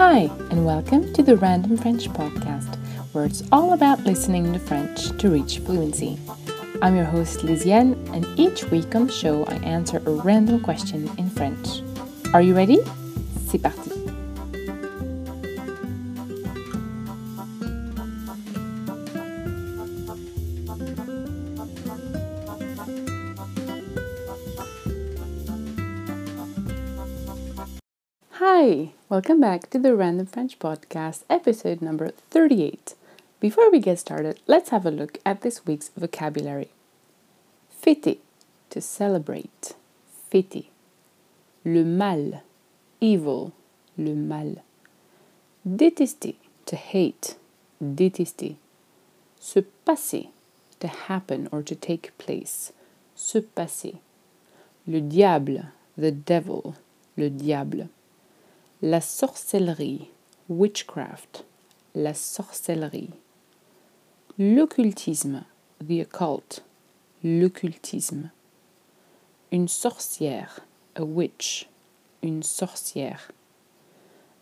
Hi, and welcome to the Random French Podcast, where it's all about listening to French to reach fluency. I'm your host Lisiane, and each week on the show I answer a random question in French. Are you ready? C'est parti! Hi, welcome back to the Random French Podcast, episode number 38. Before we get started, let's have a look at this week's vocabulary. Fêter, to celebrate. Fêter. Le mal, evil, le mal. Détester, to hate. Détester. Se passer, to happen or to take place. Se passer. Le diable, the devil, le diable. La sorcellerie, witchcraft, la sorcellerie. L'occultisme, the occult, l'occultisme. Une sorcière, a witch, une sorcière.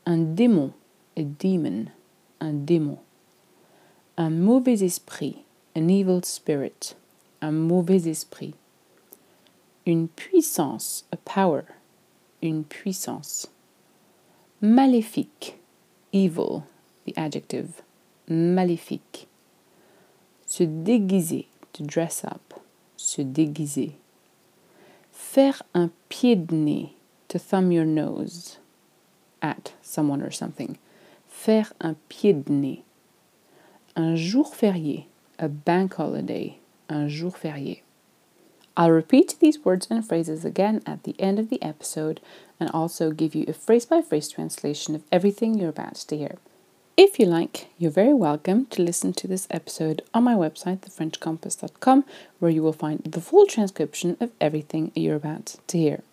Un démon, a demon, un démon. Un mauvais esprit, an evil spirit, un mauvais esprit. Une puissance, a power, une puissance. Maléfique, evil, the adjective. Maléfique. Se déguiser, to dress up. Se déguiser. Faire un pied de nez, to thumb your nose at someone or something. Faire un pied de nez. Un jour férié, a bank holiday, un jour férié. I'll repeat these words and phrases again at the end of the episode and also give you a phrase by phrase translation of everything you're about to hear. If you like, you're very welcome to listen to this episode on my website, thefrenchcompass.com, where you will find the full transcription of everything you're about to hear.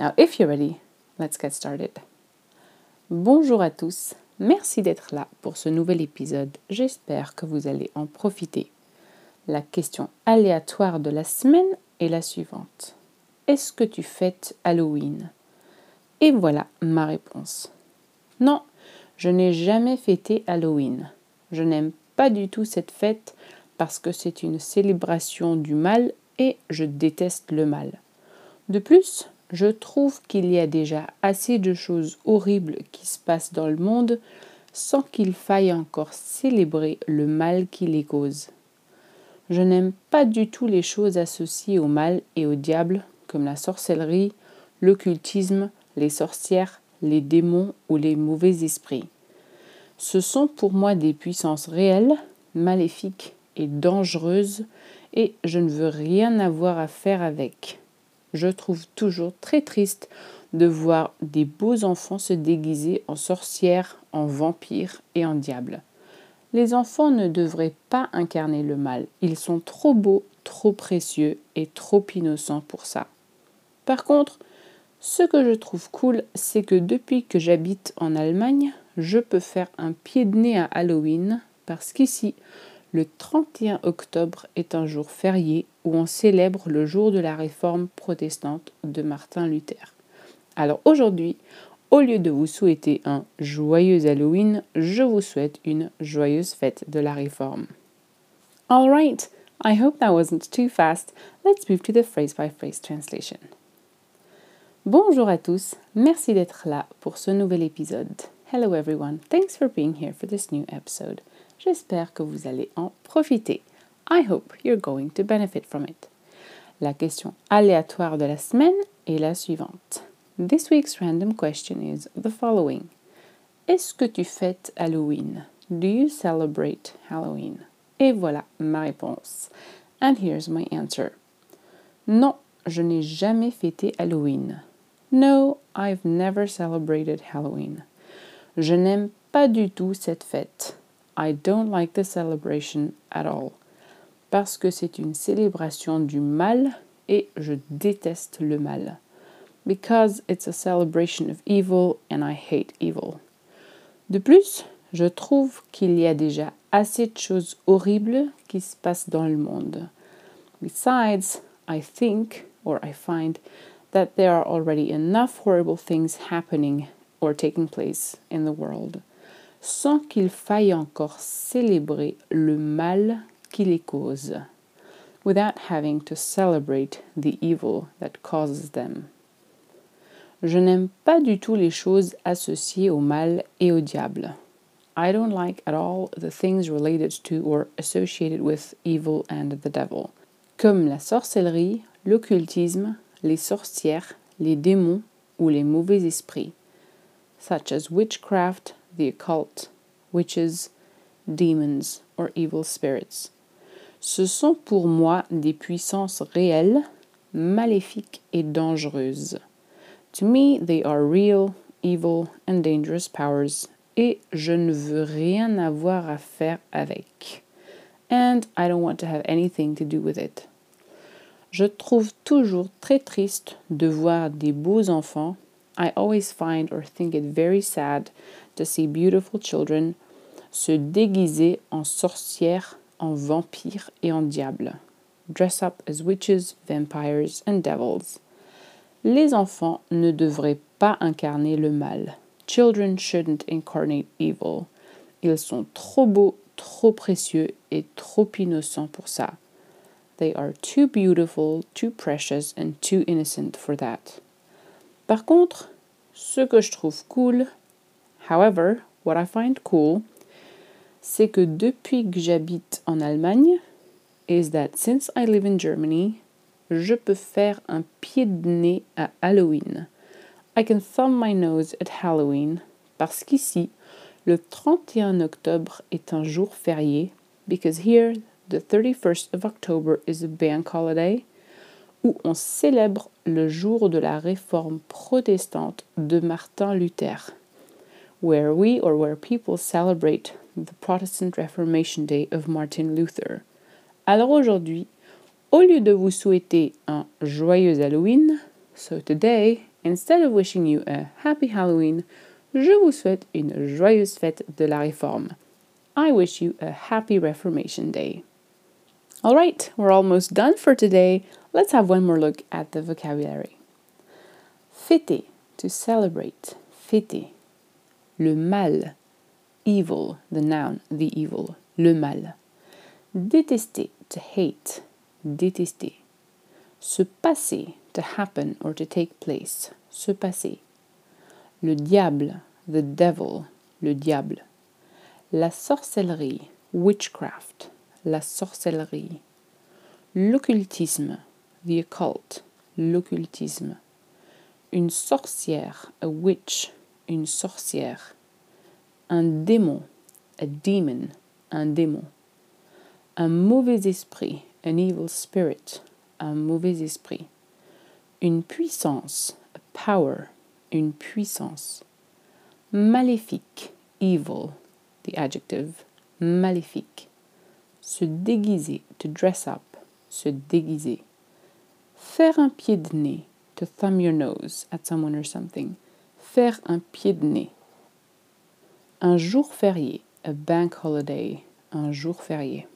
Now, if you're ready, let's get started. Bonjour à tous, merci d'être là pour ce nouvel épisode. J'espère que vous allez en profiter. La question aléatoire de la semaine est la suivante. Est-ce que tu fêtes Halloween? Et voilà ma réponse. Non, je n'ai jamais fêté Halloween. Je n'aime pas du tout cette fête parce que c'est une célébration du mal et je déteste le mal. De plus, je trouve qu'il y a déjà assez de choses horribles qui se passent dans le monde sans qu'il faille encore célébrer le mal qui les cause. Je n'aime pas du tout les choses associées au mal et au diable, comme la sorcellerie, l'occultisme, les sorcières, les démons ou les mauvais esprits. Ce sont pour moi des puissances réelles, maléfiques et dangereuses, et je ne veux rien avoir à faire avec. Je trouve toujours très triste de voir des beaux enfants se déguiser en sorcières, en vampires et en diables. Les enfants ne devraient pas incarner le mal. Ils sont trop beaux, trop précieux et trop innocents pour ça. Par contre, ce que je trouve cool, c'est que depuis que j'habite en Allemagne, je peux faire un pied de nez à Halloween parce qu'ici, le 31 octobre est un jour férié où on célèbre le jour de la réforme protestante de Martin Luther. Alors aujourd'hui, au lieu de vous souhaiter un joyeux Halloween, je vous souhaite une joyeuse fête de la Réforme. All right, I hope that wasn't too fast. Let's move to the phrase by phrase translation. Bonjour à tous, merci d'être là pour ce nouvel épisode. Hello everyone, thanks for being here for this new episode. J'espère que vous allez en profiter. I hope you're going to benefit from it. La question aléatoire de la semaine est la suivante. This week's random question is the following Est-ce que tu fêtes Halloween? Do you celebrate Halloween? Et voilà ma réponse. And here's my answer. Non, je n'ai jamais fêté Halloween. No, I've never celebrated Halloween. Je n'aime pas du tout cette fête. I don't like the celebration at all. Parce que c'est une célébration du mal et je déteste le mal. Because it's a celebration of evil and I hate evil. De plus, je trouve qu'il y a déjà assez de choses horribles qui se passent dans le monde. Besides, I think or I find that there are already enough horrible things happening or taking place in the world, sans qu'il faille encore célébrer le mal qui les cause, without having to celebrate the evil that causes them. Je n'aime pas du tout les choses associées au mal et au diable. I don't like at all the things related to or associated with evil and the devil, comme la sorcellerie, l'occultisme, les sorcières, les démons ou les mauvais esprits, such as witchcraft, the occult, witches, demons, or evil spirits. Ce sont pour moi des puissances réelles, maléfiques et dangereuses. To me, they are real, evil, and dangerous powers, et je ne veux rien avoir à faire avec. And I don't want to have anything to do with it. Je trouve toujours très triste de voir des beaux enfants. I always find or think it very sad to see beautiful children se déguiser en sorcières, en vampires et en diables. Dress up as witches, vampires and devils. Les enfants ne devraient pas incarner le mal. Children shouldn't incarnate evil. Ils sont trop beaux, trop précieux et trop innocents pour ça. They are too beautiful, too precious and too innocent for that. Par contre, ce que je trouve cool, however, what I find cool, c'est que depuis que j'habite en Allemagne, is that since I live in Germany, je peux faire un pied de nez à Halloween. I can thumb my nose at Halloween parce qu'ici, le 31 octobre est un jour férié, because here the 31st of October is a bank holiday, où on célèbre le jour de la réforme protestante de Martin Luther, where we or where people celebrate the Protestant Reformation Day of Martin Luther. Alors aujourd'hui, au lieu de vous souhaiter un joyeux Halloween, so today, instead of wishing you a happy Halloween, je vous souhaite une joyeuse fête de la Réforme. I wish you a happy Reformation Day. All right, we're almost done for today. Let's have one more look at the vocabulary. Fêter, to celebrate. Fêter. Le mal. Evil, the noun, the evil. Le mal. Détester, to hate. Détester. Se passer, to happen or to take place. Se passer. Le diable, the devil. Le diable. La sorcellerie, witchcraft la sorcellerie. L'occultisme, the occult, l'occultisme. Une sorcière, a witch, une sorcière. Un démon, a demon, un démon. Un mauvais esprit, an evil spirit, un mauvais esprit. Une puissance, a power, une puissance. Maléfique, evil, the adjective, maléfique. Se déguiser, to dress up, se déguiser. Faire un pied de nez, to thumb your nose at someone or something. Faire un pied de nez. Un jour férié, a bank holiday, un jour férié.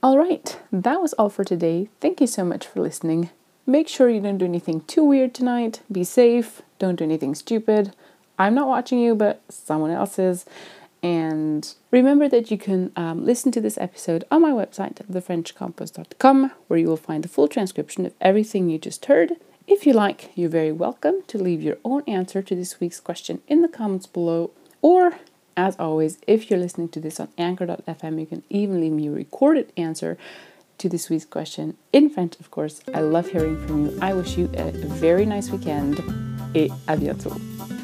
All right, that was all for today. Thank you so much for listening. Make sure you don't do anything too weird tonight. Be safe. Don't do anything stupid. I'm not watching you, but someone else is. And remember that you can um, listen to this episode on my website, thefrenchcompass.com, where you will find the full transcription of everything you just heard. If you like, you're very welcome to leave your own answer to this week's question in the comments below. Or, as always, if you're listening to this on anchor.fm, you can even leave me a recorded answer to this week's question in French, of course. I love hearing from you. I wish you a very nice weekend et à bientôt.